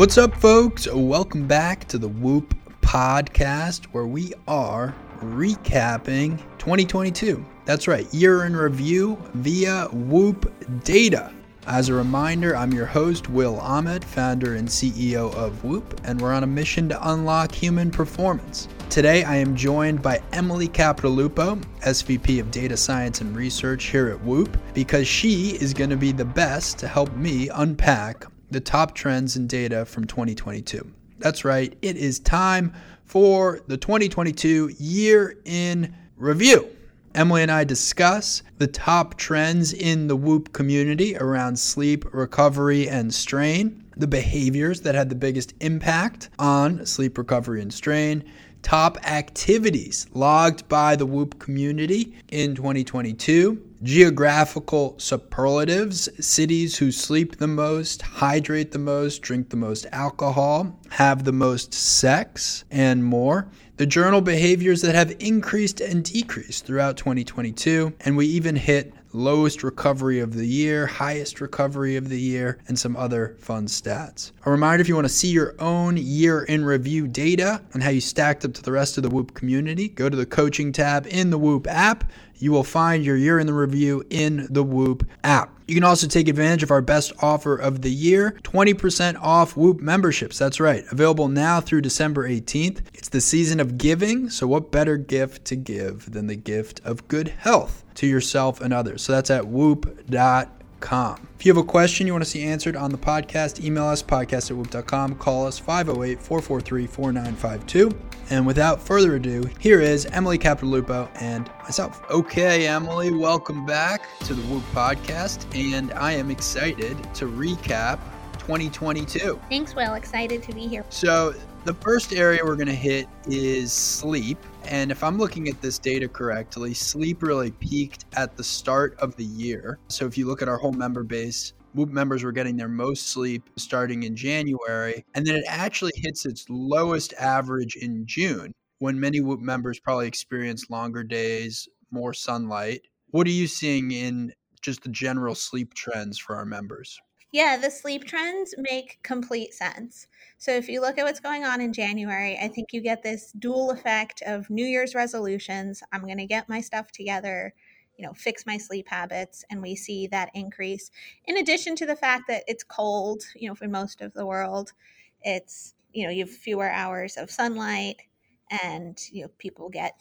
What's up, folks? Welcome back to the Whoop podcast where we are recapping 2022. That's right, year in review via Whoop Data. As a reminder, I'm your host, Will Ahmed, founder and CEO of Whoop, and we're on a mission to unlock human performance. Today, I am joined by Emily Capodilupo, SVP of Data Science and Research here at Whoop, because she is going to be the best to help me unpack the top trends in data from 2022. That's right, it is time for the 2022 year in review. Emily and I discuss the top trends in the Whoop community around sleep, recovery, and strain, the behaviors that had the biggest impact on sleep recovery and strain, top activities logged by the Whoop community in 2022, geographical superlatives, cities who sleep the most, hydrate the most, drink the most alcohol, have the most sex, and more. The journal behaviors that have increased and decreased throughout 2022, and we even hit lowest recovery of the year, highest recovery of the year, and some other fun stats. A reminder if you want to see your own year in review data and how you stacked up to the rest of the Whoop community, go to the coaching tab in the Whoop app. You will find your year in the review in the Whoop app. You can also take advantage of our best offer of the year 20% off Whoop memberships. That's right, available now through December 18th. It's the season of giving, so what better gift to give than the gift of good health to yourself and others? So that's at whoop.com. If you have a question you want to see answered on the podcast, email us podcast at whoop.com, call us 508 443 4952. And without further ado, here is Emily Capodilupo and myself. Okay, Emily, welcome back to the Whoop podcast. And I am excited to recap 2022. Thanks, Will. Excited to be here. So, the first area we're going to hit is sleep. And if I'm looking at this data correctly, sleep really peaked at the start of the year. So if you look at our whole member base, Whoop members were getting their most sleep starting in January. And then it actually hits its lowest average in June when many Whoop members probably experience longer days, more sunlight. What are you seeing in just the general sleep trends for our members? Yeah, the sleep trends make complete sense. So if you look at what's going on in January, I think you get this dual effect of New Year's resolutions. I'm going to get my stuff together, you know, fix my sleep habits, and we see that increase. In addition to the fact that it's cold, you know, for most of the world, it's, you know, you have fewer hours of sunlight and, you know, people get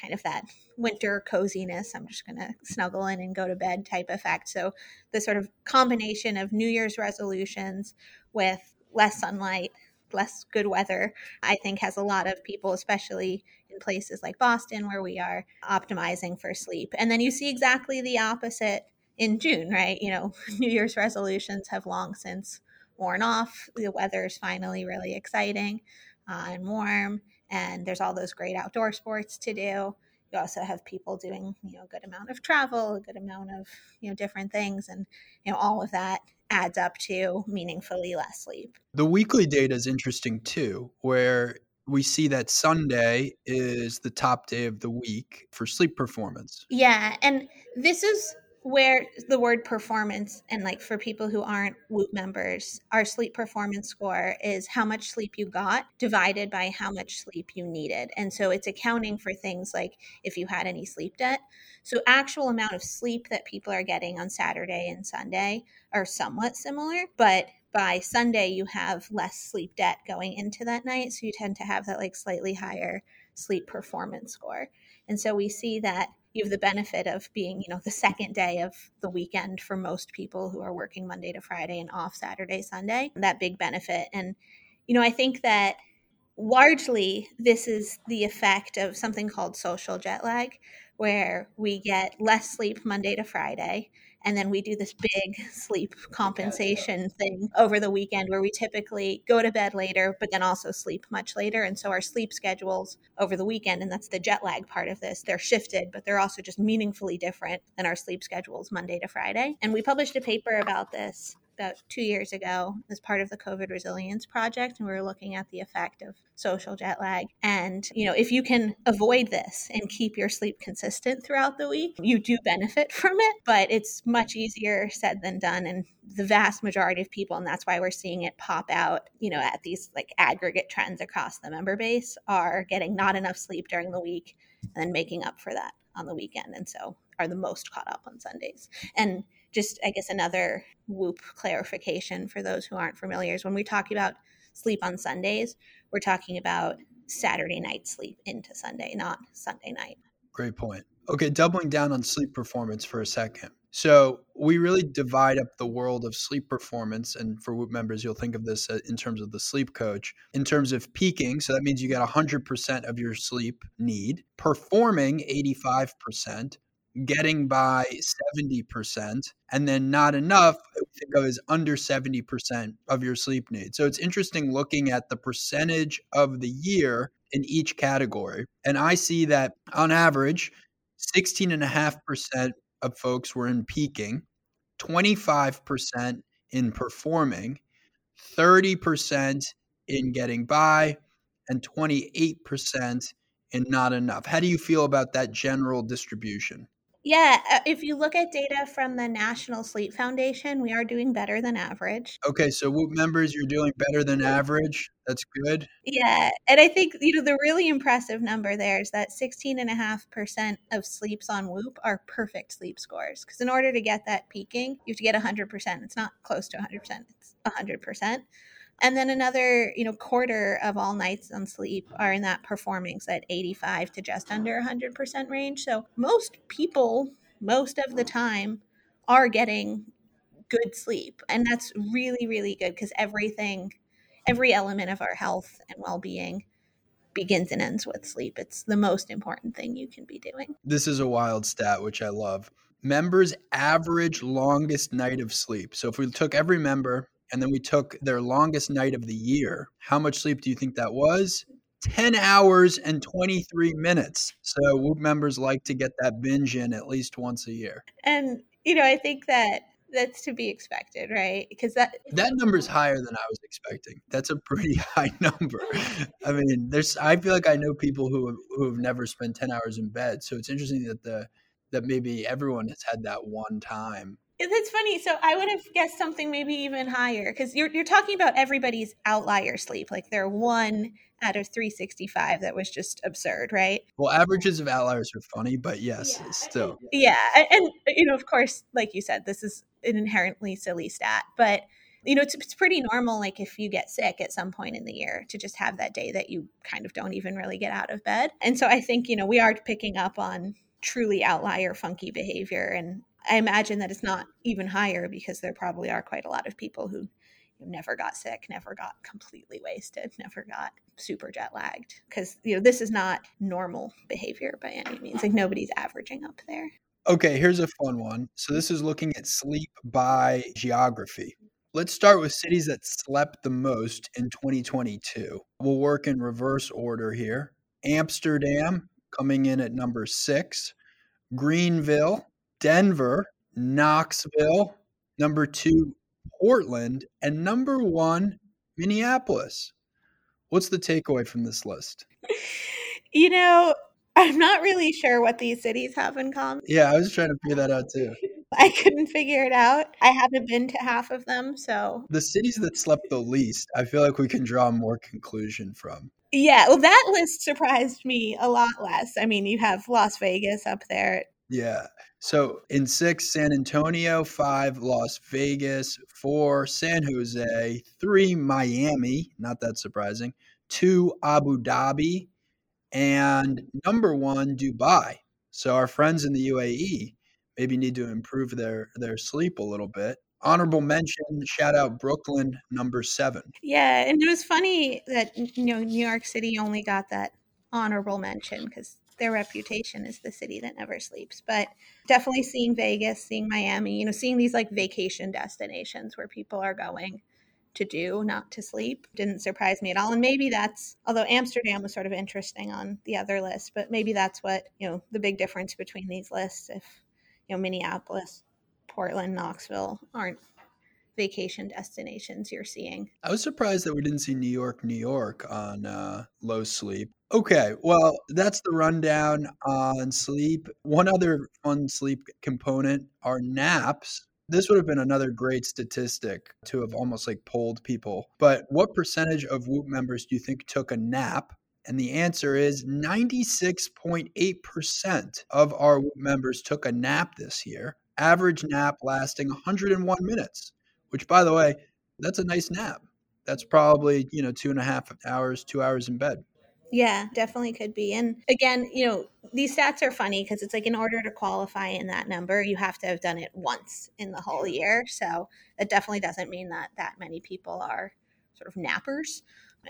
kind of that winter coziness. I'm just going to snuggle in and go to bed type effect. So, the sort of combination of New Year's resolutions with less sunlight, less good weather, I think has a lot of people, especially in places like Boston, where we are optimizing for sleep. And then you see exactly the opposite in June, right? You know, New Year's resolutions have long since worn off. The weather is finally really exciting uh, and warm and there's all those great outdoor sports to do. You also have people doing you know a good amount of travel a good amount of you know different things. And you know all of that adds up to meaningfully less sleep. The weekly data is interesting too where we see that sunday is the top day of the week for sleep performance. Yeah and this is where the word performance and like for people who aren't Whoop members, our sleep performance score is how much sleep you got divided by how much sleep you needed. And so it's accounting for things like if you had any sleep debt. So actual amount of sleep that people are getting on Saturday and Sunday are somewhat similar, but by Sunday you have less sleep debt going into that night, so you tend to have that like slightly higher sleep performance score. And so we see that you have the benefit of being, you know, the second day of the weekend for most people who are working Monday to Friday and off Saturday, Sunday. That big benefit. And, you know, I think that largely this is the effect of something called social jet lag, where we get less sleep Monday to Friday and then we do this big sleep compensation thing over the weekend where we typically go to bed later, but then also sleep much later. And so our sleep schedules over the weekend, and that's the jet lag part of this, they're shifted, but they're also just meaningfully different than our sleep schedules Monday to Friday. And we published a paper about this about two years ago as part of the COVID Resilience Project, and we were looking at the effect of social jet lag. And, you know, if you can avoid this and keep your sleep consistent throughout the week, you do benefit from it, but it's much easier said than done. And the vast majority of people, and that's why we're seeing it pop out, you know, at these like aggregate trends across the member base, are getting not enough sleep during the week and then making up for that on the weekend. And so are the most caught up on Sundays. And just, I guess, another whoop clarification for those who aren't familiar is when we talk about sleep on Sundays, we're talking about Saturday night sleep into Sunday, not Sunday night. Great point. Okay, doubling down on sleep performance for a second. So we really divide up the world of sleep performance, and for Whoop members, you'll think of this uh, in terms of the sleep coach. In terms of peaking, so that means you get 100% of your sleep need. Performing 85%, getting by 70% and then not enough I think of as under 70% of your sleep needs. So it's interesting looking at the percentage of the year in each category and i see that on average 16.5% of folks were in peaking 25% in performing 30% in getting by and 28% in not enough. How do you feel about that general distribution yeah, uh, if you look at data from the National Sleep Foundation, we are doing better than average. Okay, so Whoop members, you're doing better than average. That's good. Yeah, and I think you know the really impressive number there is that 16.5% of sleeps on Whoop are perfect sleep scores. Because in order to get that peaking, you have to get 100%. It's not close to 100%. It's 100%. And then another, you know, quarter of all nights on sleep are in that performing, so at 85 to just under 100% range. So most people, most of the time, are getting good sleep. And that's really, really good because everything, every element of our health and well being begins and ends with sleep. It's the most important thing you can be doing. This is a wild stat, which I love. Members' average longest night of sleep. So if we took every member and then we took their longest night of the year. How much sleep do you think that was? 10 hours and 23 minutes. So Whoop members like to get that binge in at least once a year. And you know, I think that that's to be expected, right? Because that that number is higher than I was expecting. That's a pretty high number. I mean, there's I feel like I know people who have, who have never spent 10 hours in bed. So it's interesting that the that maybe everyone has had that one time that's funny. So I would have guessed something maybe even higher because you're you're talking about everybody's outlier sleep. Like they're one out of 365 that was just absurd, right? Well, averages of outliers are funny, but yes, yeah. still. Yeah, and you know, of course, like you said, this is an inherently silly stat, but you know, it's, it's pretty normal. Like if you get sick at some point in the year, to just have that day that you kind of don't even really get out of bed. And so I think you know we are picking up on truly outlier funky behavior and I imagine that it's not even higher because there probably are quite a lot of people who never got sick, never got completely wasted, never got super jet lagged. Because you know this is not normal behavior by any means. Like nobody's averaging up there. Okay, here's a fun one. So this is looking at sleep by geography. Let's start with cities that slept the most in 2022. We'll work in reverse order here. Amsterdam coming in at number six. Greenville Denver, Knoxville, number two, Portland, and number one, Minneapolis. What's the takeaway from this list? You know, I'm not really sure what these cities have in common. Yeah, I was trying to figure that out too. I couldn't figure it out. I haven't been to half of them, so. The cities that slept the least, I feel like we can draw more conclusion from. Yeah, well, that list surprised me a lot less. I mean, you have Las Vegas up there. Yeah. So in six, San Antonio, five, Las Vegas, four, San Jose, three, Miami, not that surprising, two, Abu Dhabi, and number one, Dubai. So our friends in the UAE maybe need to improve their their sleep a little bit. Honorable mention, shout out Brooklyn, number seven. Yeah, and it was funny that you know New York City only got that honorable mention because their reputation is the city that never sleeps. But definitely seeing Vegas, seeing Miami, you know, seeing these like vacation destinations where people are going to do, not to sleep, didn't surprise me at all. And maybe that's, although Amsterdam was sort of interesting on the other list, but maybe that's what, you know, the big difference between these lists. If, you know, Minneapolis, Portland, Knoxville aren't vacation destinations you're seeing. I was surprised that we didn't see New York, New York on uh, low sleep. Okay, well, that's the rundown on sleep. One other fun sleep component are naps. This would have been another great statistic to have almost like polled people. But what percentage of Whoop members do you think took a nap? And the answer is 96.8% of our Whoop members took a nap this year. Average nap lasting 101 minutes, which, by the way, that's a nice nap. That's probably, you know, two and a half hours, two hours in bed. Yeah, definitely could be. And again, you know, these stats are funny because it's like in order to qualify in that number, you have to have done it once in the whole year. So it definitely doesn't mean that that many people are sort of nappers.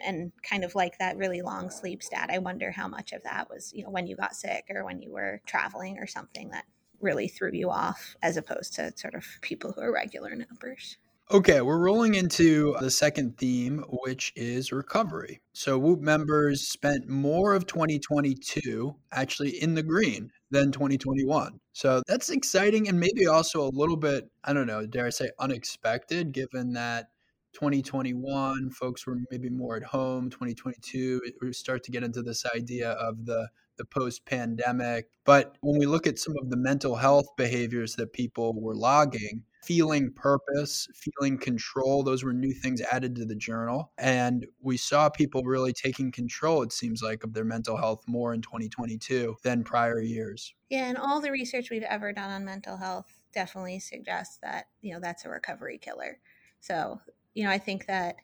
And kind of like that really long sleep stat, I wonder how much of that was, you know, when you got sick or when you were traveling or something that really threw you off as opposed to sort of people who are regular nappers. Okay, we're rolling into the second theme, which is recovery. So, Whoop members spent more of 2022 actually in the green than 2021. So, that's exciting and maybe also a little bit, I don't know, dare I say, unexpected, given that 2021 folks were maybe more at home. 2022, we start to get into this idea of the the post pandemic. But when we look at some of the mental health behaviors that people were logging, feeling purpose, feeling control. Those were new things added to the journal. And we saw people really taking control, it seems like, of their mental health more in 2022 than prior years. Yeah, and all the research we've ever done on mental health definitely suggests that, you know, that's a recovery killer. So, you know, I think that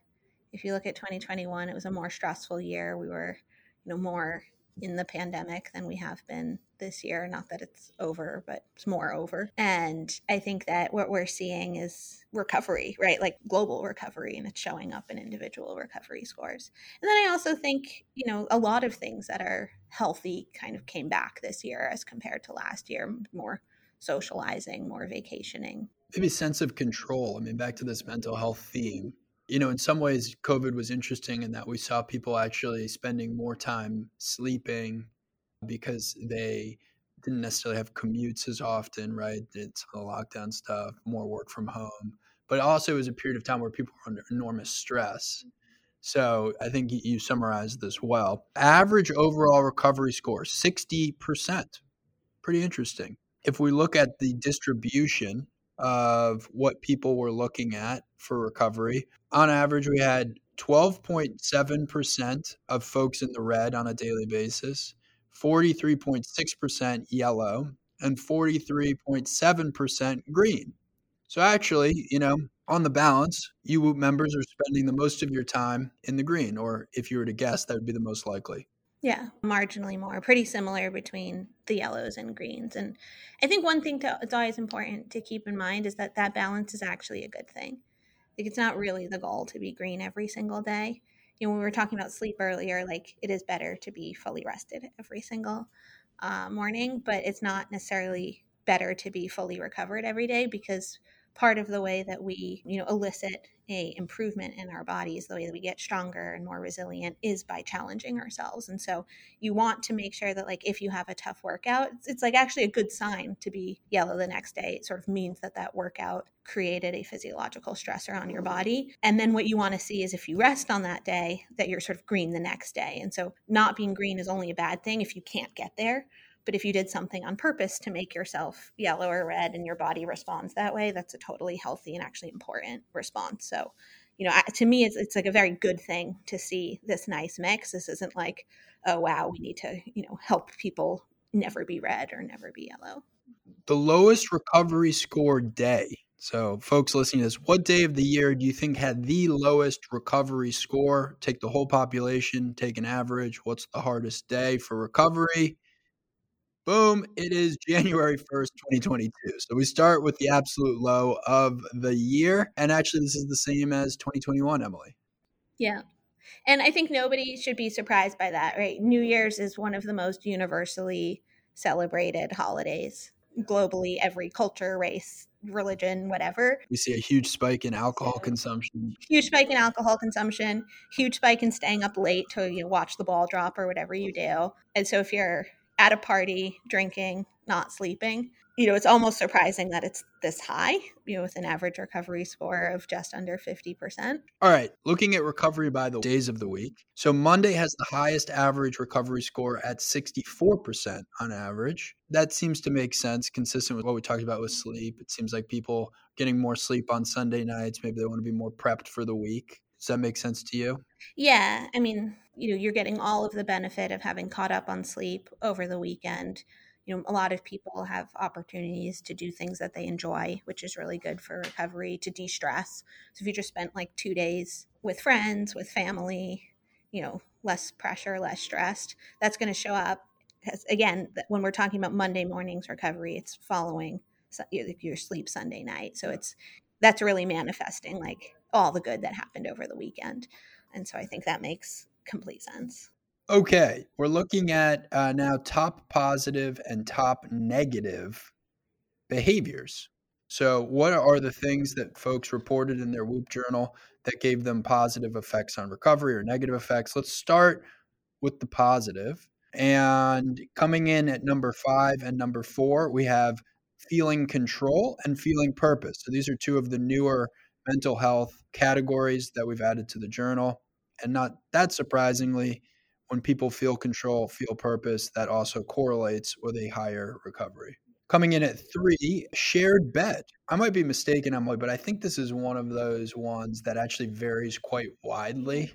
if you look at 2021, it was a more stressful year. We were, you know, more in the pandemic than we have been this year. Not that it's over, but it's more over. And I think that what we're seeing is recovery, right? Like global recovery, and it's showing up in individual recovery scores. And then I also think, you know, a lot of things that are healthy kind of came back this year as compared to last year, more socializing, more vacationing. Maybe sense of control. I mean, back to this mental health theme you know, in some ways, COVID was interesting in that we saw people actually spending more time sleeping because they didn't necessarily have commutes as often, right? It's the lockdown stuff, more work from home. But also, it was a period of time where people were under enormous stress. So I think you summarized this well. Average overall recovery score, 60%. Pretty interesting. If we look at the distribution of what people were looking at for recovery. On average, we had 12.7% of folks in the red on a daily basis, 43.6% yellow, and 43.7% green. So actually, you know, on the balance, you members are spending the most of your time in the green, or if you were to guess, that would be the most likely. Yeah, marginally more, pretty similar between the yellows and greens. And I think one thing to, it's always important to keep in mind is that that balance is actually a good thing. Like it's not really the goal to be green every single day. You know, when we were talking about sleep earlier, like it is better to be fully rested every single uh, morning, but it's not necessarily better to be fully recovered every day because part of the way that we you know elicit a improvement in our bodies the way that we get stronger and more resilient is by challenging ourselves. And so you want to make sure that like if you have a tough workout it's, it's like actually a good sign to be yellow the next day. It sort of means that that workout created a physiological stressor on your body. And then what you want to see is if you rest on that day that you're sort of green the next day. And so not being green is only a bad thing if you can't get there but if you did something on purpose to make yourself yellow or red and your body responds that way, that's a totally healthy and actually important response. So, you know, to me, it's, it's like a very good thing to see this nice mix. This isn't like, oh, wow, we need to, you know, help people never be red or never be yellow. The lowest recovery score day. So, folks listening to this, what day of the year do you think had the lowest recovery score? Take the whole population, take an average. What's the hardest day for recovery? Boom, it is January 1st, 2022. So we start with the absolute low of the year. And actually, this is the same as 2021, Emily. Yeah. And I think nobody should be surprised by that, right? New Year's is one of the most universally celebrated holidays globally, every culture, race, religion, whatever. We see a huge spike in alcohol consumption. Huge spike in alcohol consumption, huge spike in staying up late to you know, watch the ball drop or whatever you do. And so if you're at a party, drinking, not sleeping. You know, it's almost surprising that it's this high, you know, with an average recovery score of just under 50%. All right, looking at recovery by the days of the week. So Monday has the highest average recovery score at 64% on average. That seems to make sense, consistent with what we talked about with sleep. It seems like people getting more sleep on Sunday nights, maybe they want to be more prepped for the week. Does that make sense to you? Yeah, I mean, you know, you're getting all of the benefit of having caught up on sleep over the weekend. You know, a lot of people have opportunities to do things that they enjoy, which is really good for recovery to de stress. So if you just spent like two days with friends, with family, you know, less pressure, less stressed, that's going to show up. As, again, when we're talking about Monday morning's recovery, it's following your sleep Sunday night. So it's that's really manifesting like all the good that happened over the weekend. And so I think that makes complete sense. Okay, we're looking at uh, now top positive and top negative behaviors. So, what are the things that folks reported in their Whoop journal that gave them positive effects on recovery or negative effects? Let's start with the positive. And coming in at number five and number four, we have feeling control and feeling purpose. So, these are two of the newer mental health categories that we've added to the journal. And not that surprisingly, when people feel control, feel purpose, that also correlates with a higher recovery. Coming in at three, shared bed. I might be mistaken, Emily, but I think this is one of those ones that actually varies quite widely.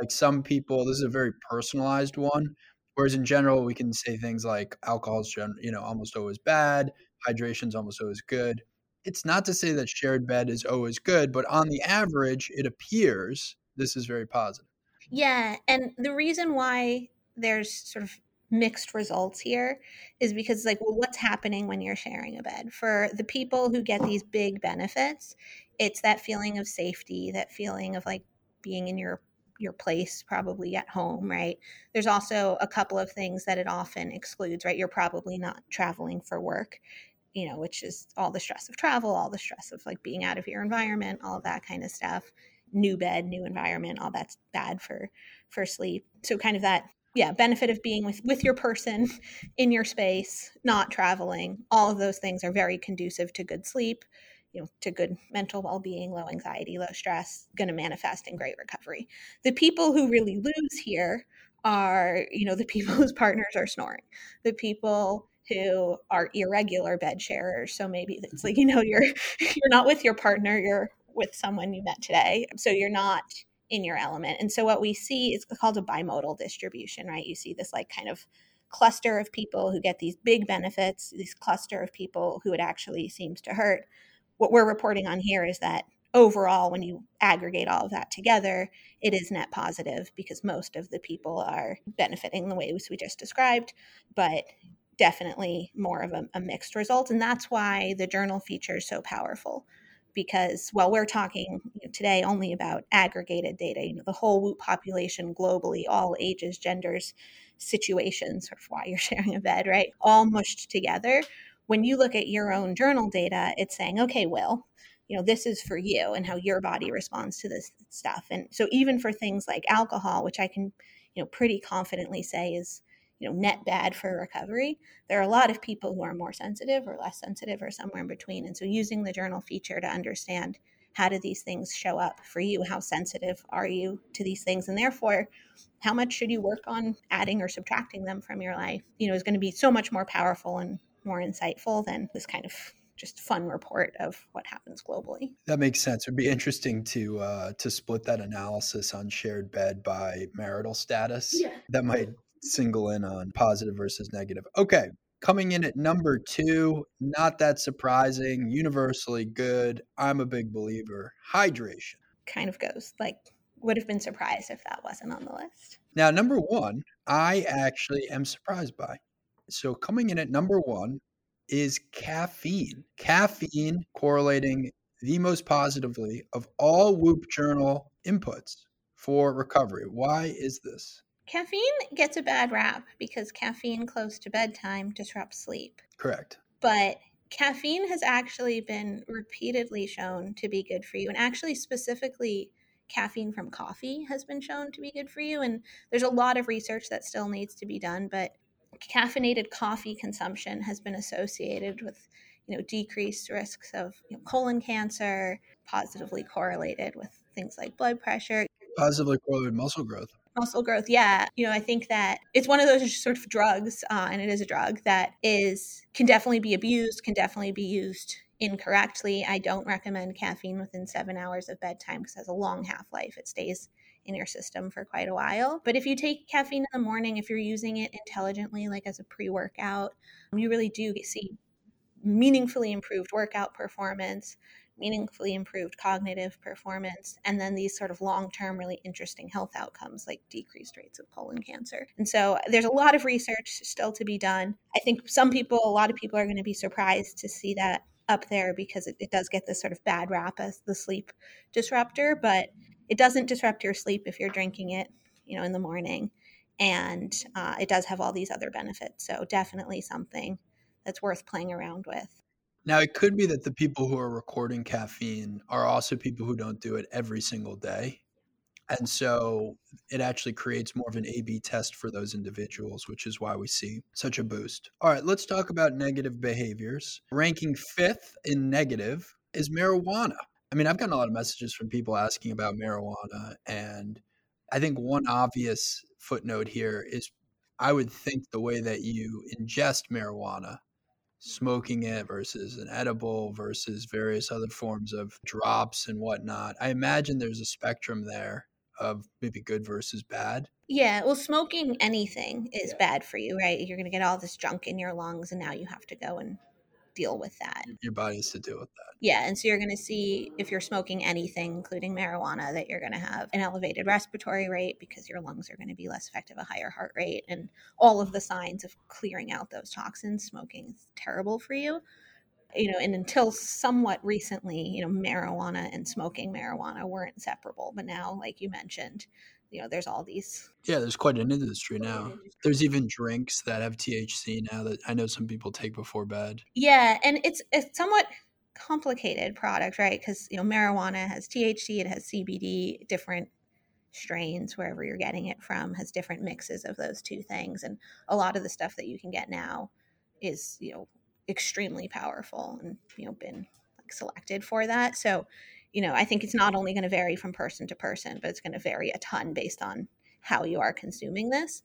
Like some people, this is a very personalized one. Whereas in general, we can say things like alcohol alcohol's, you know, almost always bad, hydration's almost always good it's not to say that shared bed is always good, but on the average, it appears this is very positive. Yeah. And the reason why there's sort of mixed results here is because like well what's happening when you're sharing a bed for the people who get these big benefits it's that feeling of safety that feeling of like being in your your place probably at home right there's also a couple of things that it often excludes right you're probably not traveling for work you know, which is all the stress of travel, all the stress of like being out of your environment, all of that kind of stuff. New bed, new environment, all that's bad for for sleep. So kind of that yeah, benefit of being with with your person in your space, not traveling. All of those things are very conducive to good sleep, you know, to good mental well-being, low anxiety, low stress, going to manifest in great recovery. The people who really lose here are, you know, the people whose partners are snoring. The people who are irregular bed sharers. So maybe it's like, you know, you're you're not with your partner, you're with someone you met today. So you're not in your element. And so what we see is called a bimodal distribution, right? You see this like kind of cluster of people who get these big benefits, this cluster of people who it actually seems to hurt. What we're reporting on here is that overall, when you aggregate all of that together, it is net positive because most of the people are benefiting the ways we just described. But definitely more of a, a mixed result. And that's why the journal feature is so powerful because while we're talking today only about aggregated data, you know, the whole WHOOP population globally, all ages, genders, situations, sort of why you're sharing a bed, right? All mushed together. When you look at your own journal data, it's saying, okay, Will, you know, this is for you and how your body responds to this stuff. And so even for things like alcohol, which I can, you know, pretty confidently say is you know net bad for recovery there are a lot of people who are more sensitive or less sensitive or somewhere in between and so using the journal feature to understand how do these things show up for you how sensitive are you to these things and therefore how much should you work on adding or subtracting them from your life you know is going to be so much more powerful and more insightful than this kind of just fun report of what happens globally. That makes sense. It'd be interesting to uh, to split that analysis on shared bed by marital status. Yeah. That might single in on positive versus negative. Okay. Coming in at number two, not that surprising, universally good. I'm a big believer. Hydration. Kind of goes like, would have been surprised if that wasn't on the list. Now, number one, I actually am surprised by. So, coming in at number one is caffeine. Caffeine correlating the most positively of all Whoop Journal inputs for recovery. Why is this? Caffeine gets a bad rap because caffeine close to bedtime disrupts sleep. Correct. But caffeine has actually been repeatedly shown to be good for you. And actually, specifically, caffeine from coffee has been shown to be good for you. And there's a lot of research that still needs to be done. But caffeinated coffee consumption has been associated with you know decreased risks of you know, colon cancer positively correlated with things like blood pressure. Positively correlated muscle growth. Muscle growth yeah. You know i think that it's one of those sort of drugs uh, and it is a drug that is can definitely be abused can definitely be used incorrectly. I don't recommend caffeine within seven hours of bedtime because it has a long half-life. It stays in your system for quite a while but if you take caffeine in the morning if you're using it intelligently like as a pre-workout you really do see meaningfully improved workout performance meaningfully improved cognitive performance, and then these sort of long term, really interesting health outcomes like decreased rates of colon cancer. And so there's a lot of research still to be done. I think some people, a lot of people are going to be surprised to see that up there because it, it does get this sort of bad rap as the sleep disruptor, but it doesn't disrupt your sleep if you're drinking it, you know, in the morning. And uh, it does have all these other benefits. So definitely something that's worth playing around with. Now, it could be that the people who are recording caffeine are also people who don't do it every single day. And so it actually creates more of an A B test for those individuals, which is why we see such a boost. All right, let's talk about negative behaviors. Ranking fifth in negative is marijuana. I mean, I've gotten a lot of messages from people asking about marijuana. And I think one obvious footnote here is I would think the way that you ingest marijuana smoking it versus an edible versus various other forms of drops and whatnot. I imagine there's a spectrum there of maybe good versus bad. Yeah, well, smoking anything is yeah. bad for you, right? You're going to get all this junk in your lungs, and now you have to go and deal with that. Your body has to deal with that. Yeah. And so you're going to see if you're smoking anything, including marijuana, that you're going to have an elevated respiratory rate because your lungs are going to be less effective, a higher heart rate, and all of the signs of clearing out those toxins. Smoking is terrible for you. You know, and until somewhat recently, you know, marijuana and smoking marijuana weren't inseparable. But now, like you mentioned, you know, there's all these. Yeah, there's quite an industry now. There's even drinks that have THC now that I know some people take before bed. Yeah, and it's it's somewhat complicated product, right? Because you know, marijuana has THC, it has CBD, different strains wherever you're getting it from has different mixes of those two things, and a lot of the stuff that you can get now is you know extremely powerful and you know been like selected for that. So you know, I think it's not only going to vary from person to person, but it's going to vary a ton based on how you are consuming this.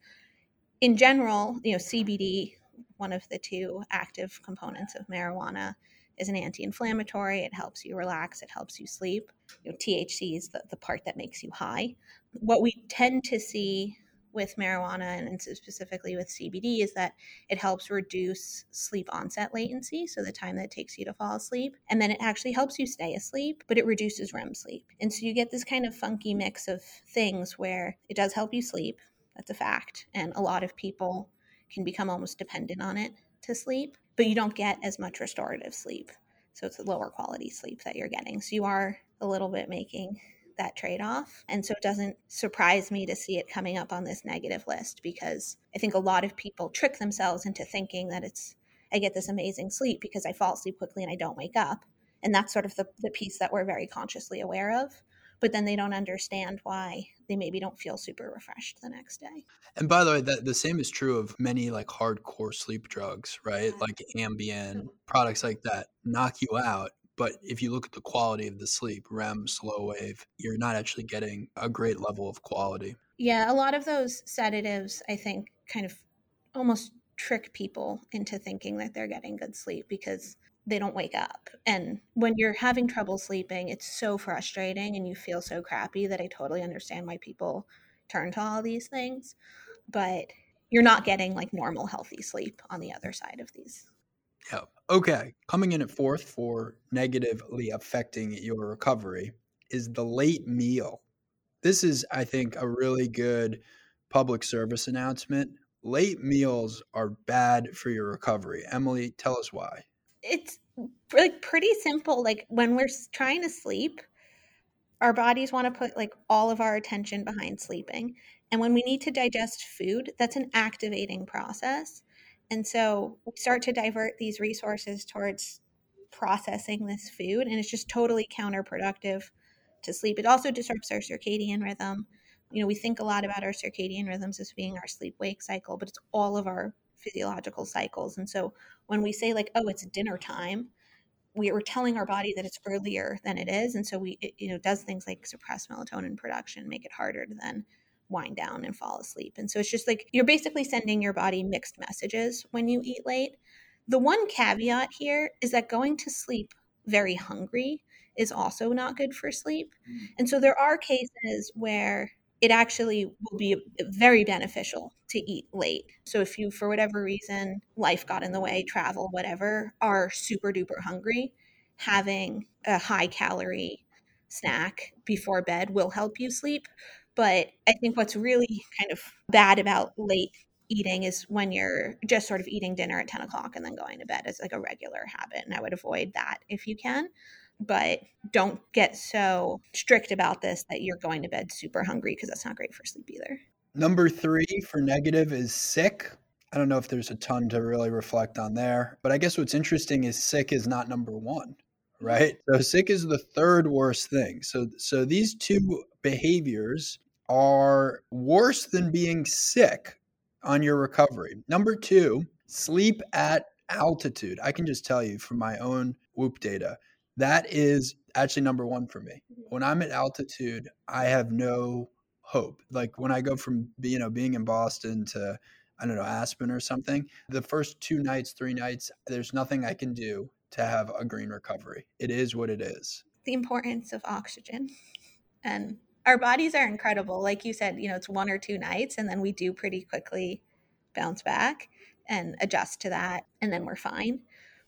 In general, you know, CBD, one of the two active components of marijuana, is an anti-inflammatory. It helps you relax. It helps you sleep. You know, THC is the, the part that makes you high. What we tend to see with marijuana and specifically with CBD is that it helps reduce sleep onset latency, so the time that it takes you to fall asleep. And then it actually helps you stay asleep, but it reduces REM sleep. And so you get this kind of funky mix of things where it does help you sleep. That's a fact. And a lot of people can become almost dependent on it to sleep, but you don't get as much restorative sleep. So it's a lower quality sleep that you're getting. So you are a little bit making that trade off. And so it doesn't surprise me to see it coming up on this negative list because I think a lot of people trick themselves into thinking that it's, I get this amazing sleep because I fall asleep quickly and I don't wake up. And that's sort of the, the piece that we're very consciously aware of. But then they don't understand why they maybe don't feel super refreshed the next day. And by the way, that the same is true of many like hardcore sleep drugs, right? Like Ambien, products like that knock you out but if you look at the quality of the sleep, REM, slow wave, you're not actually getting a great level of quality. Yeah, a lot of those sedatives, I think, kind of almost trick people into thinking that they're getting good sleep because they don't wake up. And when you're having trouble sleeping, it's so frustrating and you feel so crappy that I totally understand why people turn to all these things. But you're not getting like normal, healthy sleep on the other side of these yeah. Okay. Coming in at fourth for mm-hmm. negatively affecting your recovery is the late meal. This is, I think, a really good public service announcement. Late meals are bad for your recovery. Emily, tell us why. It's like pretty simple. Like when we're trying to sleep, our bodies want to put like all of our attention behind sleeping. And when we need to digest food, that's an activating process. And so we start to divert these resources towards processing this food, and it's just totally counterproductive to sleep. It also disrupts our circadian rhythm. You know, we think a lot about our circadian rhythms as being our sleep wake cycle, but it's all of our physiological cycles. And so when we say like, oh, it's dinner time, we are telling our body that it's earlier than it is, and so we it, you know does things like suppress melatonin production, make it harder to then wind down and fall asleep. And so it's just like you're basically sending your body mixed messages when you eat late. The one caveat here is that going to sleep very hungry is also not good for sleep. Mm. And so there are cases where it actually will be very beneficial to eat late. So if you, for whatever reason, life got in the way, travel, whatever, are super duper hungry, having a high calorie snack before bed will help you sleep. But I think what's really kind of bad about late eating is when you're just sort of eating dinner at 10 o'clock and then going to bed as like a regular habit. And I would avoid that if you can but don't get so strict about this that you're going to bed super hungry because that's not great for sleep either. Number three for negative is sick. I don't know if there's a ton to really reflect on there, but I guess what's interesting is sick is not number one, mm-hmm. right? So sick is the third worst thing. So so these two behaviors are worse than being sick on your recovery. Number two, sleep at altitude. I can just tell you from my own Whoop data, that is actually number one for me. Mm-hmm. When I'm at altitude, I have no hope. Like when I go from you know being in Boston to I don't know Aspen or something, the first two nights, three nights, there's nothing I can do to have a green recovery. It is what it is. The importance of oxygen and our bodies are incredible. Like you said, you know, it's one or two nights and then we do pretty quickly bounce back and adjust to that and then we're fine.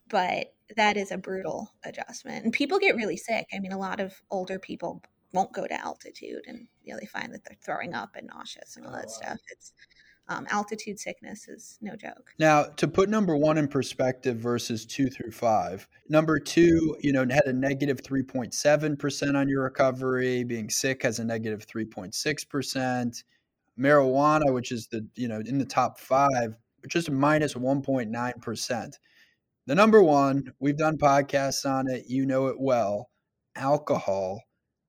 But that is a brutal adjustment. And people get really sick. I mean, a lot of older people won't go to altitude and you know they find that they're throwing up and nauseous and all that oh, stuff. It's um, altitude sickness is no joke. Now, to put number one in perspective versus two through five, number two, you know, had a negative 3.7% on your recovery. Being sick has a negative 3.6%. Marijuana, which is the, you know, in the top five, just minus 1.9%. The number one, we've done podcasts on it. You know it well. Alcohol,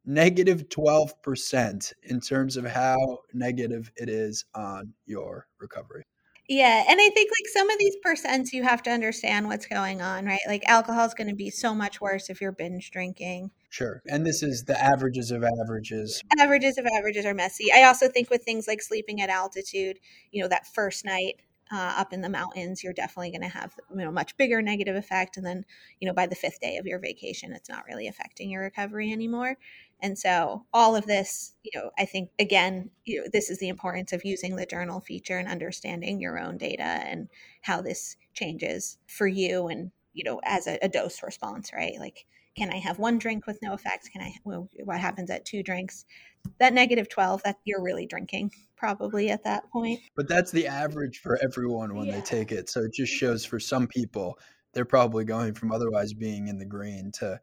negative 12% in terms of how negative it is on your recovery. Yeah. And I think like some of these percents, you have to understand what's going on, right? Like alcohol is going to be so much worse if you're binge drinking. Sure. And this is the averages of averages. Averages of averages are messy. I also think with things like sleeping at altitude, you know, that first night uh, up in the mountains, you're definitely going to have you know much bigger negative effect. And then you know by the fifth day of your vacation, it's not really affecting your recovery anymore. And so all of this, you know, I think again, you know, this is the importance of using the journal feature and understanding your own data and how this changes for you and you know as a, a dose response, right? Like can I have one drink with no effect? Can I, well, what happens at two drinks? That negative 12, that you're really drinking probably at that point. But that's the average for everyone when yeah. they take it. So it just shows for some people, they're probably going from otherwise being in the green to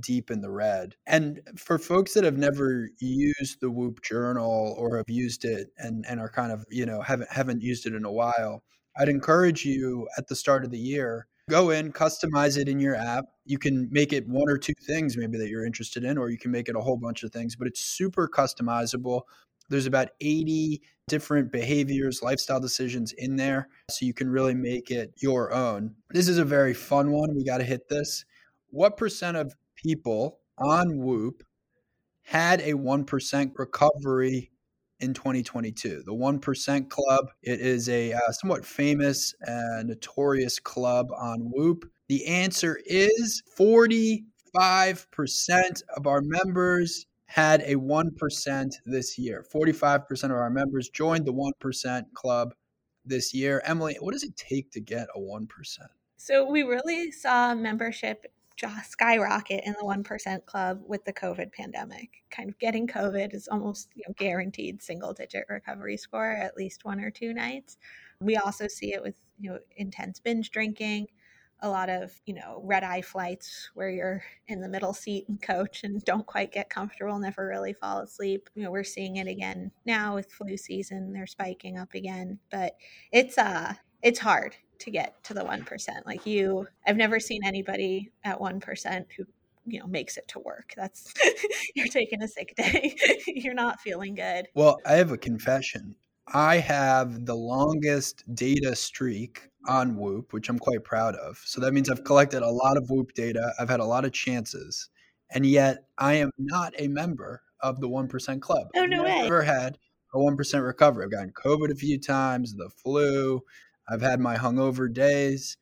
deep in the red. And for folks that have never used the Whoop journal or have used it and, and are kind of, you know, haven't haven't used it in a while, I'd encourage you at the start of the year go in, customize it in your app. You can make it one or two things maybe that you're interested in, or you can make it a whole bunch of things, but it's super customizable. There's about 80 different behaviors, lifestyle decisions in there. So you can really make it your own. This is a very fun one. We got to hit this. What percent of people on Whoop had a 1% recovery in 2022. The 1% Club, it is a uh, somewhat famous and notorious club on Whoop. The answer is 45% of our members had a 1% this year. 45% of our members joined the 1% Club this year. Emily, what does it take to get a 1%? So we really saw membership skyrocket in the 1% club with the COVID pandemic. Kind of getting COVID is almost you know, guaranteed single digit recovery score at least one or two nights. We also see it with you know intense binge drinking, a lot of you know red eye flights where you're in the middle seat and coach and don't quite get comfortable, never really fall asleep. You know we're seeing it again now with flu season; they're spiking up again, but it's uh it's hard to get to the 1%. Like you, I've never seen anybody at 1% who, you know, makes it to work. That's, you're taking a sick day. you're not feeling good. Well, I have a confession. I have the longest data streak on Whoop, which I'm quite proud of. So that means I've collected a lot of Whoop data. I've had a lot of chances, and yet I am not a member of the 1% club. Oh, no I've way. never had a 1% recovery. I've gotten COVID a few times, the flu. I've had my hungover days,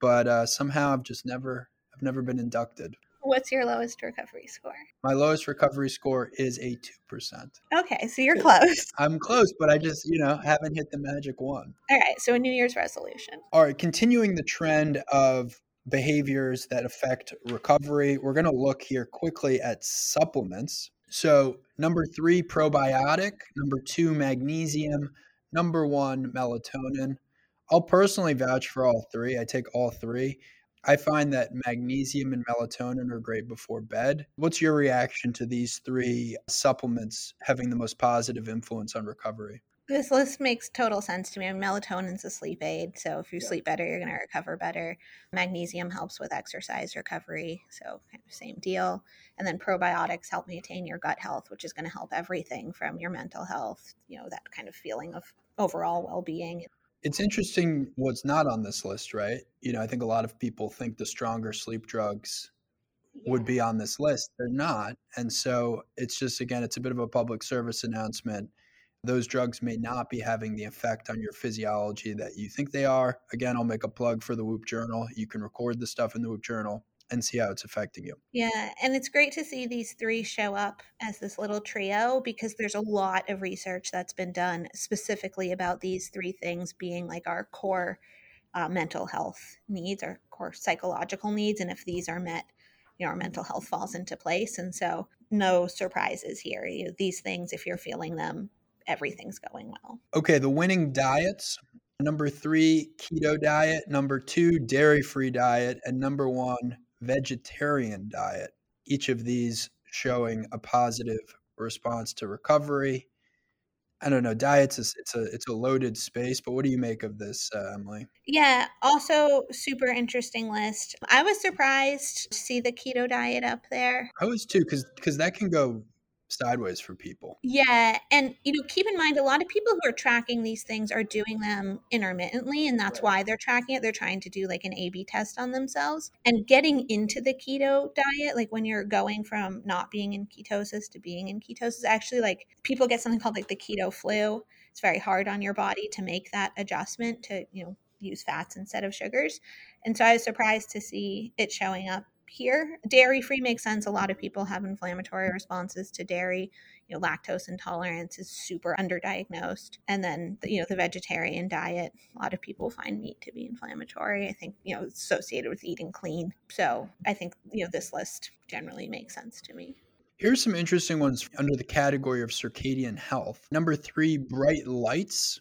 but uh, somehow I've just never, I've never been inducted. What's your lowest recovery score? My lowest recovery score is a 2%. Okay, so you're close. I'm close, but I just, you know, haven't hit the magic one. All right, so a New Year's resolution. All right, continuing the trend of behaviors that affect recovery, we're going to look here quickly at supplements. So, number three, probiotic. Number two, magnesium. Number one, melatonin. I'll personally vouch for all three. I take all three. I find that magnesium and melatonin are great before bed. What's your reaction to these three supplements having the most positive influence on recovery? This list makes total sense to me. Melatonin's a sleep aid, so if you Yeah. sleep better, you're going to recover better. Magnesium helps with exercise recovery, so kind of same deal. And then probiotics help maintain your gut health, which is going to help everything from your mental health, you know, that kind of feeling of overall well-being. It's interesting what's not on this list, right? You know, I think a lot of people think the stronger sleep drugs would be on this list. They're not. And so it's just, again, it's a bit of a public service announcement. Those drugs may mm-hmm. not be having the effect on your physiology that you think they are. Again, I'll make a plug for the Whoop Journal. You can record the stuff in the Whoop Journal and see how it's affecting you. Yeah, and it's great to see these three show up as this little trio because there's a lot of research that's been done specifically about these three things being like our core uh, mental health needs, our core psychological needs, and if these are met, you know, our mental health falls into place. And so, no surprises here. You know, these things, if you're feeling them, everything's going well. Okay, the winning diets. Number three, keto diet. Number two, dairy free diet. And number one, vegetarian diet. Each of these showing a positive response to recovery. I don't know. Diets is it's a it's a loaded space, but what do you make of this, uh, Emily? Yeah, also super interesting list. I was surprised to see the keto diet up there. I was too, because because that can go sideways for people. Yeah, and you know, keep in mind a lot of people who are tracking these things are doing them intermittently, and that's Right. why they're tracking it. They're trying to do like an A/B test on themselves. And getting into the keto diet, like when you're going from not being in ketosis to being in ketosis, actually like people get something called like the keto flu. It's very hard on your body to make that adjustment to, you know, use fats instead of sugars. And so I was surprised to see it showing up here. Dairy free makes sense. A lot of people have inflammatory responses to dairy. You know, lactose intolerance is super underdiagnosed. And then, you know, the vegetarian diet, a lot of people find meat to be inflammatory. I think, you know, associated with eating clean. So I think, you know, this list generally makes sense to me. Here's some interesting ones under the category of circadian health. Number three, bright lights,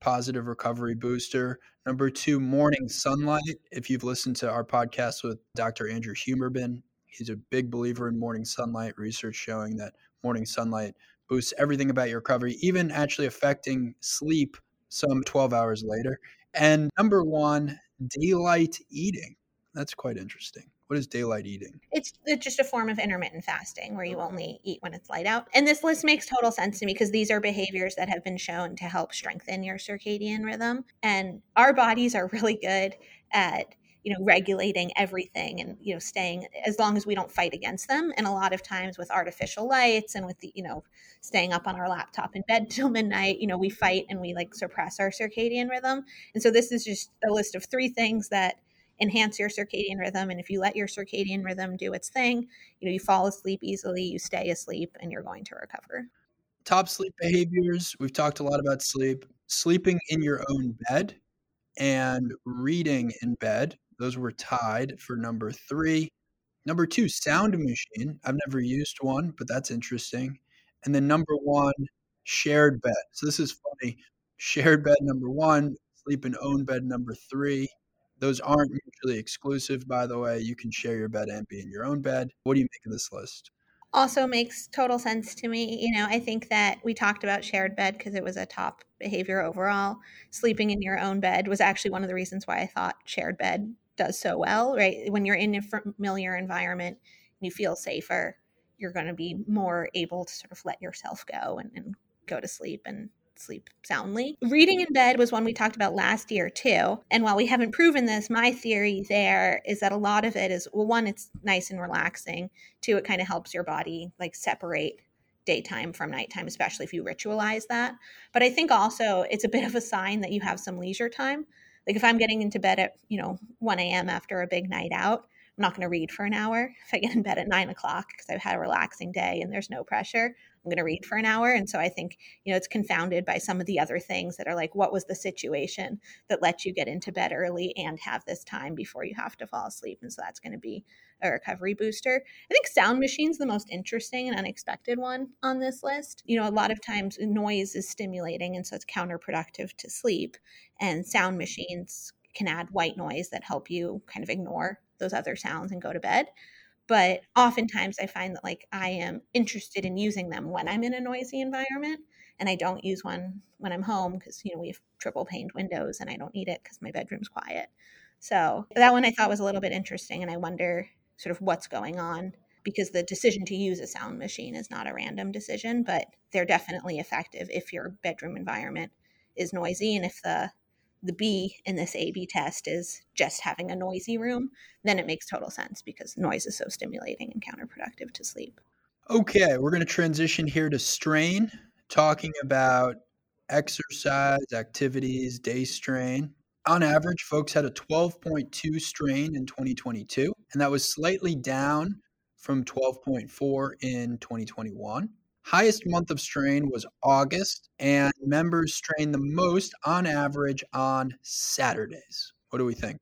positive recovery booster. Number two, morning sunlight. If you've listened to our podcast with Dr. Andrew Huberman, he's a big believer in morning sunlight, research showing that morning sunlight boosts everything about your recovery, even actually affecting sleep some 12 hours later. And number one, daylight eating. That's quite interesting. What is daylight eating? It's, it's just a form of intermittent fasting where you only eat when it's light out. And this list makes total sense to me because these are behaviors that have been shown to help strengthen your circadian rhythm. And our bodies are really good at you know regulating everything and you know staying as long as we don't fight against them and a lot of times with artificial lights and with the you know staying up on our laptop in bed till midnight you know we fight and we like suppress our circadian rhythm and so this is just a list of three things that enhance your circadian rhythm and if you let your circadian rhythm do its thing you know you fall asleep easily you stay asleep and you're going to recover top sleep behaviors. We've talked a lot about sleep. Sleeping in your own bed and reading in bed. Those were tied for number three. Number two, sound machine. I've never used one, but that's interesting. And then number one, shared bed. So this is funny. Shared bed number one, sleep in own bed number three. Those aren't mutually exclusive, by the way. You can share your bed and be in your own bed. What do you make of this list? also makes total sense to me. You know, I think that we talked about shared bed because it was a top behavior overall. Sleeping in your own bed was actually one of the reasons why I thought shared bed does so well, right? When you're in a familiar environment you feel safer, you're going to be more able to sort of let yourself go and, and go to sleep and sleep soundly. Reading in bed was one we talked about last year too. And while we haven't proven this, my theory there is that a lot of it is well, one, it's nice and relaxing. Two, it kind of helps your body like separate daytime from nighttime, especially if you ritualize that. But I think also it's a bit of a sign that you have some leisure time. Like if I'm getting into bed at, you know, 1 a.m. after a big night out, I'm not going to read for an hour. If I get in bed at nine o'clock because I've had a relaxing day and there's no pressure, I'm going to read for an hour. And so I think, you know, it's confounded by some of the other things that are like, what was the situation that let you get into bed early and have this time before you have to fall asleep? And so that's going to be a recovery booster. I think sound machine's the most interesting and unexpected one on this list. You know, a lot of times noise is stimulating and so it's counterproductive to sleep. And sound machines can add white noise that help you kind of ignore those other sounds and go to bed but oftentimes i find that like i am interested in using them when i'm in a noisy environment and i don't use one when i'm home because you know we have triple paned windows and i don't need it because my bedroom's quiet. So that one i thought was a little bit interesting and i wonder sort of what's going on because the decision to use a sound machine is not a random decision but they're definitely effective if your bedroom environment is noisy and if the the B in this A B test is just having a noisy room, then it makes total sense because noise is so stimulating and counterproductive to sleep. Okay, we're going to transition here to strain, talking about exercise, activities, day strain. On average, folks had a 12.2 strain in 2022, and that was slightly down from 12.4 in 2021. Highest month of strain was August, and members strain the most on average on Saturdays. What do we think?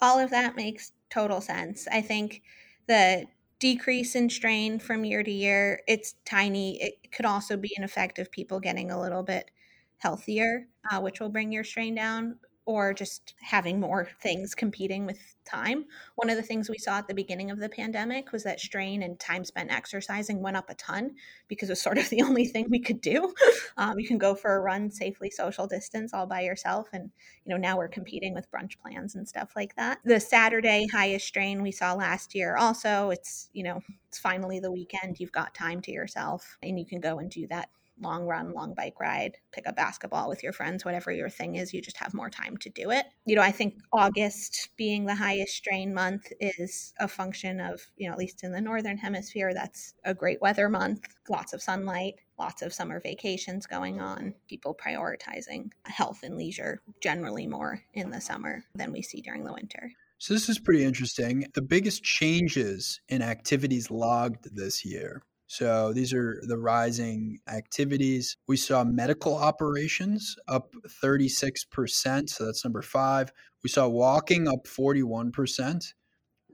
All of that makes total sense. I think the decrease in strain from year to year, it's tiny. It could also be an effect of people getting a little bit healthier, uh, which will bring your strain down or just having more things competing with time. One of the things we saw at the beginning of the pandemic was that strain and time spent exercising went up a ton because it was sort of the only thing we could do. Um, you can go for a run safely, social distance, all by yourself, and you know now we're competing with brunch plans and stuff like that. The Saturday highest strain we saw last year. Also, it's you know it's finally the weekend. You've got time to yourself, and you can go and do that long run, long bike ride, pick up basketball with your friends, whatever your thing is, you just have more time to do it. You know, I think August being the highest strain month is a function of, you know, at least in the northern hemisphere, that's a great weather month, lots of sunlight, lots of summer vacations going on, people prioritizing health and leisure generally more in the summer than we see during the winter. So, this is pretty interesting. The biggest changes in activities logged this year so these are the rising activities. We saw medical operations up 36%. So that's number five. We saw walking up 41%,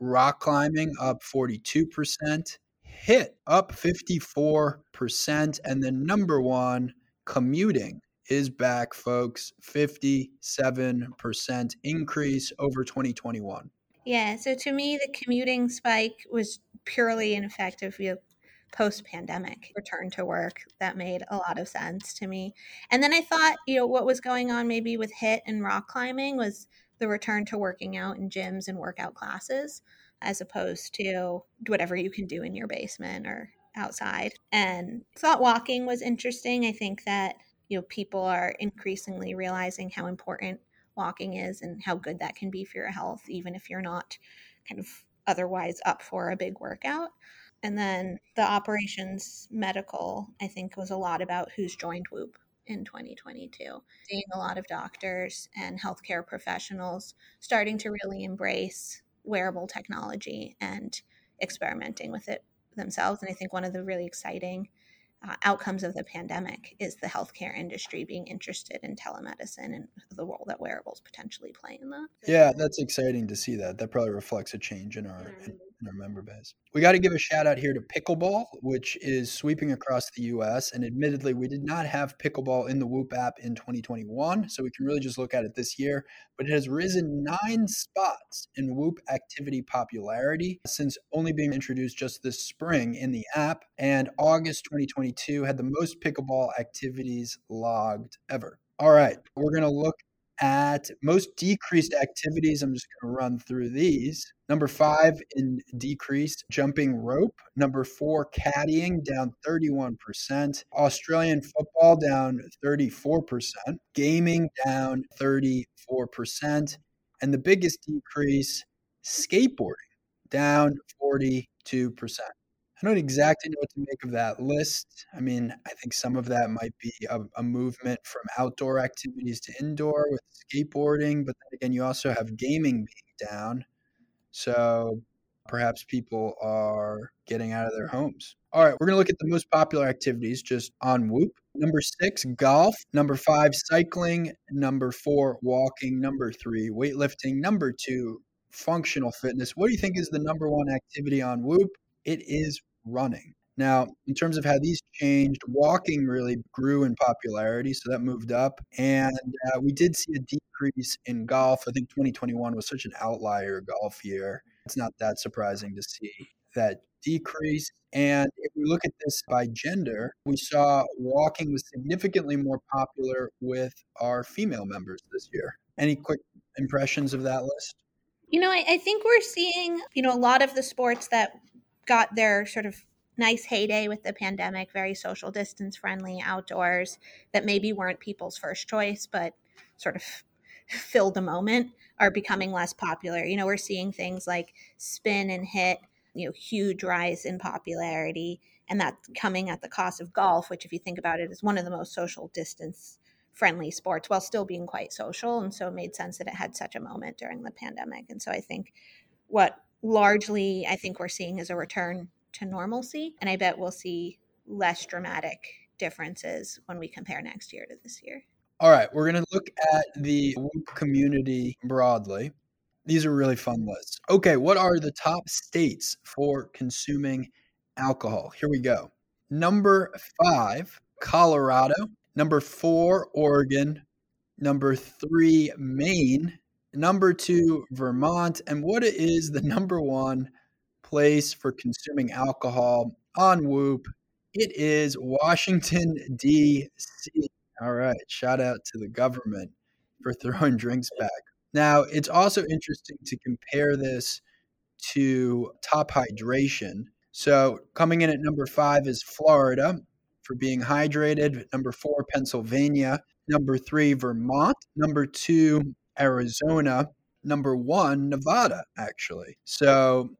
rock climbing up 42%, HIT up 54%. And then number one, commuting is back, folks. 57% increase over 2021. Yeah. So to me, the commuting spike was purely an effect of post pandemic return to work. That made a lot of sense to me. And then I thought, you know, what was going on maybe with HIT and rock climbing was the return to working out in gyms and workout classes as opposed to whatever you can do in your basement or outside. And thought walking was interesting. I think that, you know, people are increasingly realizing how important walking is and how good that can be for your health, even if you're not kind of otherwise up for a big workout. And then the operations medical, I think, was a lot about who's joined Whoop in 2022. Seeing a lot of doctors and healthcare professionals starting to really embrace wearable technology and experimenting with it themselves. And I think one of the really exciting uh, outcomes of the pandemic is the healthcare industry being interested in telemedicine and the role that wearables potentially play in that. Yeah, that's exciting to see that. That probably reflects a change in our in, our member base. We got to give a shout out here to pickleball, which is sweeping across the US. And admittedly, we did not have pickleball in the Whoop app in 2021. So we can really just look at it this year. But it has risen nine spots in Whoop activity popularity since only being introduced just this spring in the app. And August 2022 had the most pickleball activities logged ever. All right, we're going to look at most decreased activities, I'm just going to run through these. Number five in decreased jumping rope. Number four, caddying down 31%. Australian football down 34%. Gaming down 34%. And the biggest decrease, skateboarding down 42%. I don't exactly know what to make of that list. I mean, I think some of that might be a, a, movement from outdoor activities to indoor with skateboarding, but then again, you also have gaming being down. So perhaps people are getting out of their homes. All right, we're going to look at the most popular activities just on Whoop. Number six, golf. Number five, cycling. Number four, walking. Number three, weightlifting. Number two, functional fitness. What do you think is the number one activity on Whoop? It is running. Now, in terms of how these changed, walking really grew in popularity, so that moved up. And uh, we did see a decrease in golf. I think 2021 was such an outlier golf year. It's not that surprising to see that decrease. And if we look at this by gender, we saw walking was significantly more popular with our female members this year. Any quick impressions of that list? You know, I, I think we're seeing, you know, a lot of the sports that got their sort of nice heyday with the pandemic, very social distance friendly outdoors that maybe weren't people's first choice, but sort of filled a moment are becoming less popular. You know, we're seeing things like spin and HIT, you know, huge rise in popularity, and that's coming at the cost of golf, which, if you think about it, is one of the most social distance friendly sports while still being quite social. And so it made sense that it had such a moment during the pandemic. And so I think what largely I think we're seeing is a return to normalcy. And I bet we'll see less dramatic differences when we compare next year to this year. All right, we're going to look at the community broadly. These are really fun lists. Okay, what are the top states for consuming alcohol? Here we go. Number five, Colorado. Number four, Oregon. Number three, Maine. Number two, Vermont. And what is the number one place for consuming alcohol on Whoop? It is Washington, D.C. All right. Shout out to the government for throwing drinks back. Now, it's also interesting to compare this to top hydration. So, coming in at number five is Florida for being hydrated. Number four, Pennsylvania. Number three, Vermont. Number two, Arizona. Number one, Nevada, actually. So,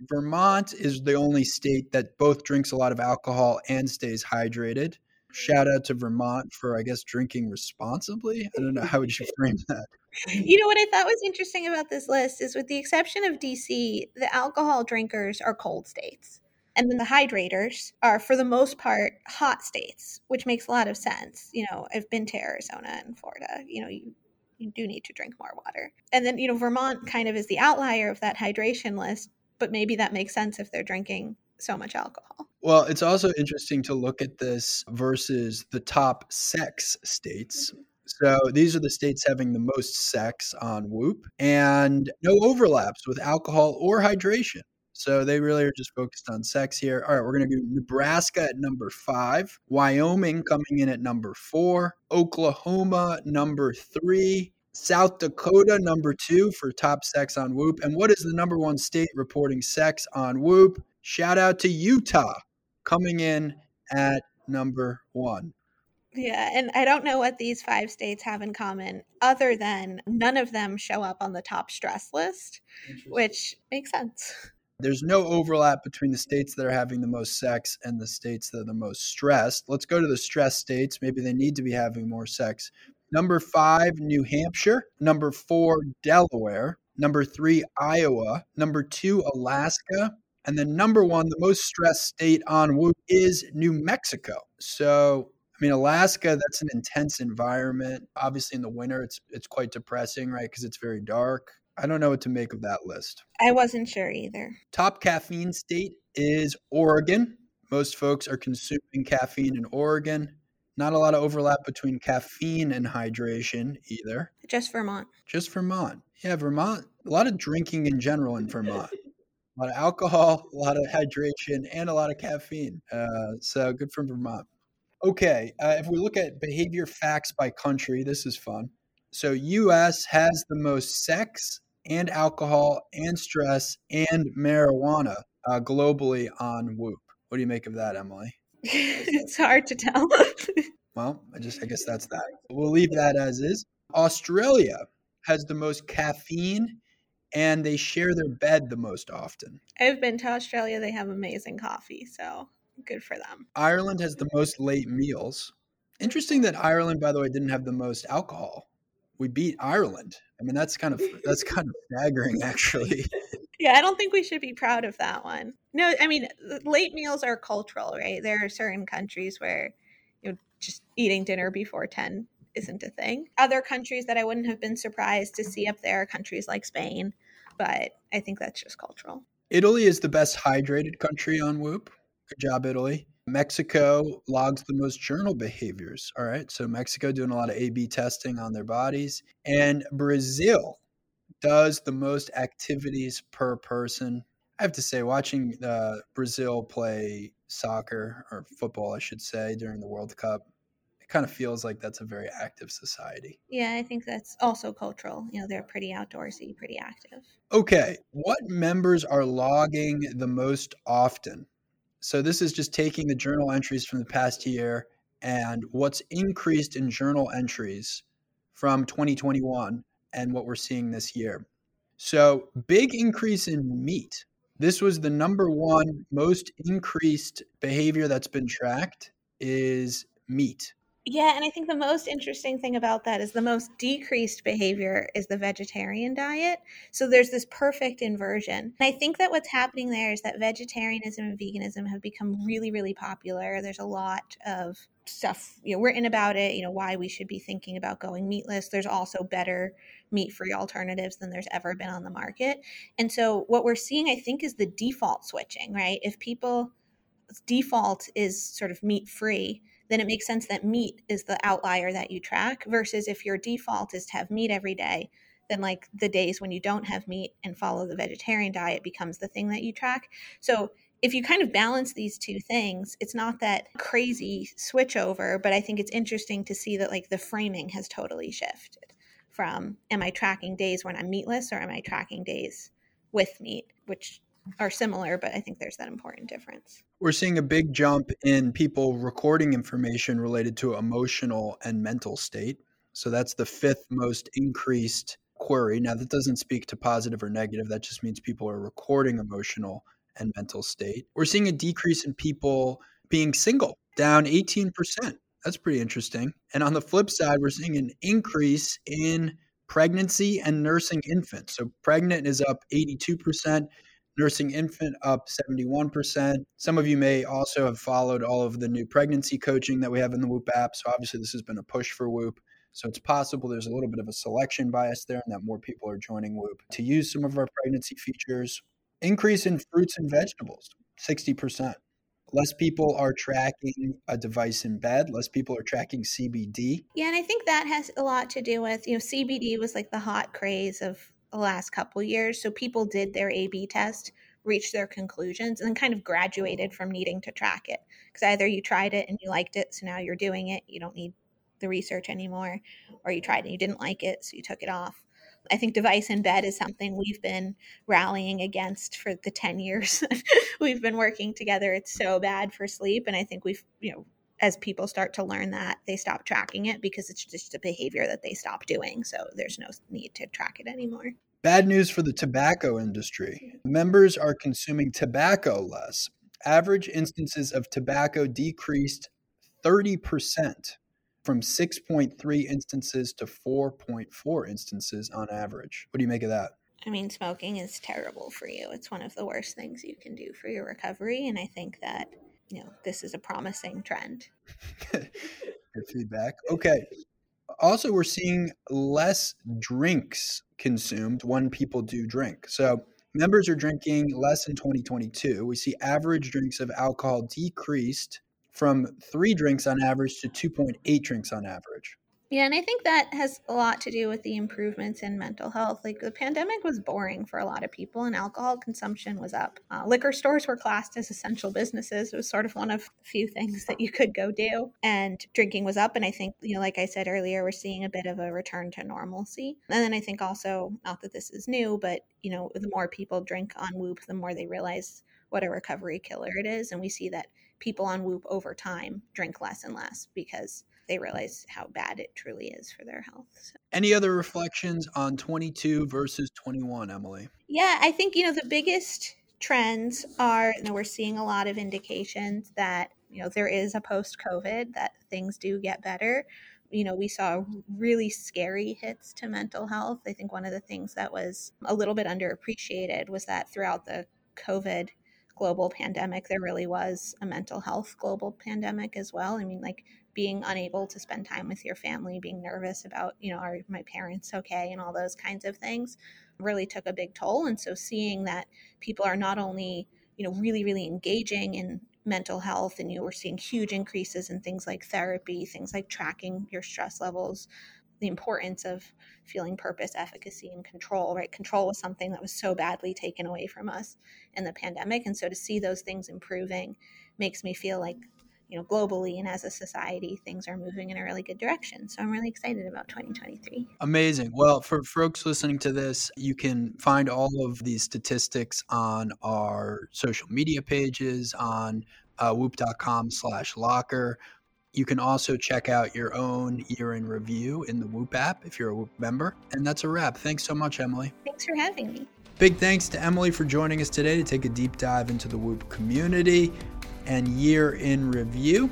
Vermont is the only state that both drinks a lot of alcohol and stays hydrated. Shout out to Vermont for, I guess, drinking responsibly. I don't know. How would you frame that? You know what I thought was interesting about this list is, with the exception of DC, the alcohol drinkers are cold states. And then the hydrators are, for the most part, hot states, which makes a lot of sense. You know, I've been to Arizona and Florida. You know, you, you do need to drink more water. And then, you know, Vermont kind of is the outlier of that hydration list, but maybe that makes sense if they're drinking so much alcohol. Well, it's also interesting to look at this versus the top sex states. Mm-hmm. So these are the states having the most sex on Whoop and no overlaps with alcohol or hydration. So they really are just focused on sex here. All right, we're going to do Nebraska at number five, Wyoming coming in at number four, Oklahoma number three, South Dakota, number two for top sex on Whoop. And what is the number one state reporting sex on Whoop? Shout out to Utah coming in at number one. Yeah, and I don't know what these five states have in common other than none of them show up on the top stress list, which makes sense. There's no overlap between the states that are having the most sex and the states that are the most stressed. Let's go to the stressed states. Maybe they need to be having more sex. Number five, New Hampshire. Number four, Delaware. Number three, Iowa. Number two, Alaska. And then number one, the most stressed state on Whoop is New Mexico. So, I mean, Alaska, that's an intense environment. Obviously, in the winter, it's it's quite depressing, right? Because it's very dark. I don't know what to make of that list. I wasn't sure either. Top caffeine state is Oregon. Most folks are consuming caffeine in Oregon. Not a lot of overlap between caffeine and hydration either. Just Vermont. Just Vermont. Yeah, Vermont. A lot of drinking in general in Vermont. a lot of alcohol, a lot of hydration, and a lot of caffeine. Uh, so good for Vermont. Okay, uh, if we look at behavior facts by country, this is fun. So US has the most sex and alcohol and stress and marijuana uh, globally on Whoop. What do you make of that, Emily? it's hard to tell. well, I just I guess that's that. We'll leave that as is. Australia has the most caffeine and they share their bed the most often. I've been to Australia. They have amazing coffee, so good for them. Ireland has the most late meals. Interesting that Ireland, by the way, didn't have the most alcohol. We beat Ireland. I mean, that's kind of that's kind of staggering, actually. yeah, I don't think we should be proud of that one. No, I mean, late meals are cultural, right? There are certain countries where you know just eating dinner before ten isn't a thing. Other countries that I wouldn't have been surprised to see up there are countries like Spain, but I think that's just cultural. Italy is the best hydrated country on Whoop. Good job, Italy. Mexico logs the most journal behaviors. All right. So Mexico doing a lot of A B testing on their bodies. And Brazil does the most activities per person. I have to say, watching uh, Brazil play soccer or football, I should say, during the World Cup, it kind of feels like that's a very active society. Yeah, I think that's also cultural. You know, they're pretty outdoorsy, pretty active. Okay. What members are logging the most often? So this is just taking the journal entries from the past year and what's increased in journal entries from 2021 and what we're seeing this year. So, big increase in meat. This was the number one most increased behavior that's been tracked is meat. Yeah, and I think the most interesting thing about that is the most decreased behavior is the vegetarian diet. So there's this perfect inversion. And I think that what's happening there is that vegetarianism and veganism have become really, really popular. There's a lot of stuff, you know, written about it, you know, why we should be thinking about going meatless. There's also better meat free alternatives than there's ever been on the market. And so what we're seeing, I think, is the default switching, right? If people default is sort of meat free, then it makes sense that meat is the outlier that you track versus if your default is to have meat every day then like the days when you don't have meat and follow the vegetarian diet becomes the thing that you track. So if you kind of balance these two things it's not that crazy switch over but i think it's interesting to see that like the framing has totally shifted from am i tracking days when i'm meatless or am i tracking days with meat which are similar, but I think there's that important difference. We're seeing a big jump in people recording information related to emotional and mental state. So that's the fifth most increased query. Now, that doesn't speak to positive or negative. That just means people are recording emotional and mental state. We're seeing a decrease in people being single, down 18%. That's pretty interesting. And on the flip side, we're seeing an increase in pregnancy and nursing infants. So pregnant is up 82%, nursing infant up 71%. Some of you may also have followed all of the new pregnancy coaching that we have in the Whoop app. So obviously, this has been a push for Whoop. So it's possible there's a little bit of a selection bias there and that more people are joining Whoop to use some of our pregnancy features. Increase in fruits and vegetables, 60%. Less people are tracking a device in bed. Less people are tracking CBD. Yeah, and I think that has a lot to do with, you know, CBD was like the hot craze of the last couple years. So people did their A B test, reached their conclusions, and then kind of graduated from needing to track it. Because either you tried it and you liked it, so now you're doing it, you don't need the research anymore, or you tried and you didn't like it, so you took it off. I think device in bed is something we've been rallying against for the 10 years we've been working together. It's so bad for sleep. And I think we've, you know, as people start to learn that, they stop tracking it because it's just a behavior that they stop doing. So there's no need to track it anymore. Bad news for the tobacco industry. Mm-hmm. Members are consuming tobacco less. Average instances of tobacco decreased 30% from 6.3 instances to 4.4 instances on average. What do you make of that? I mean, smoking is terrible for you. It's one of the worst things you can do for your recovery. And I think that you know this is a promising trend. Good feedback. Okay. Also we're seeing less drinks consumed when people do drink. So members are drinking less in 2022 we see average drinks of alcohol decreased from three drinks on average to 2.8 drinks on average Yeah, and I think that has a lot to do with the improvements in mental health. Like the pandemic was boring for a lot of people, and alcohol consumption was up. Uh, liquor stores were classed as essential businesses. It was sort of one of the few things that you could go do, and drinking was up. And I think, you know, like I said earlier, we're seeing a bit of a return to normalcy. And then I think also, not that this is new, but you know, the more people drink on Whoop, the more they realize what a recovery killer it is, and we see that people on Whoop over time drink less and less because they realize how bad it truly is for their health. So. Any other reflections on 22 versus 21, Emily? Yeah, I think, you know, the biggest trends are, you know, we're seeing a lot of indications that, you know, there is a post COVID, that things do get better. You know, we saw really scary hits to mental health. I think one of the things that was a little bit underappreciated was that throughout the COVID global pandemic, there really was a mental health global pandemic as well. I mean, like being unable to spend time with your family, being nervous about, you know, are my parents okay, and all those kinds of things really took a big toll. And so seeing that people are not only, you know, really, really engaging in mental health and you were seeing huge increases in things like therapy, things like tracking your stress levels, the importance of feeling purpose, efficacy, and control, right? Control was something that was so badly taken away from us in the pandemic. And so to see those things improving makes me feel like you know, globally and as a society, things are moving in a really good direction. So I'm really excited about 2023. Amazing. Well, for folks listening to this, you can find all of these statistics on our social media pages on uh, whoop.com slash locker. You can also check out your own year in review in the Whoop app if you're a Whoop member. And that's a wrap. Thanks so much, Emily. Thanks for having me. Big thanks to Emily for joining us today to take a deep dive into the Whoop community and year in review.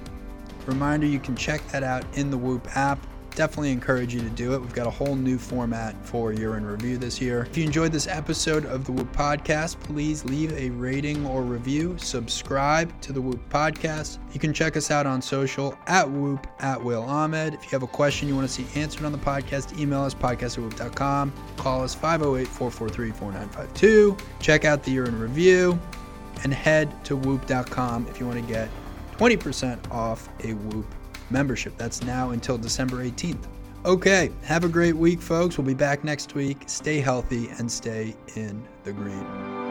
Reminder you can check that out in the Whoop app. Definitely encourage you to do it. We've got a whole new format for year in review this year. If you enjoyed this episode of the Whoop Podcast, please leave a rating or review. Subscribe to the Whoop Podcast. You can check us out on social at Whoop at Will Ahmed. If you have a question you want to see answered on the podcast, email us podcast at whoop.com. Call us 508 443 4952. Check out the year in review and head to whoop.com if you want to get 20% off a Whoop membership. That's now until December 18th. Okay, have a great week, folks. We'll be back next week. Stay healthy and stay in the green.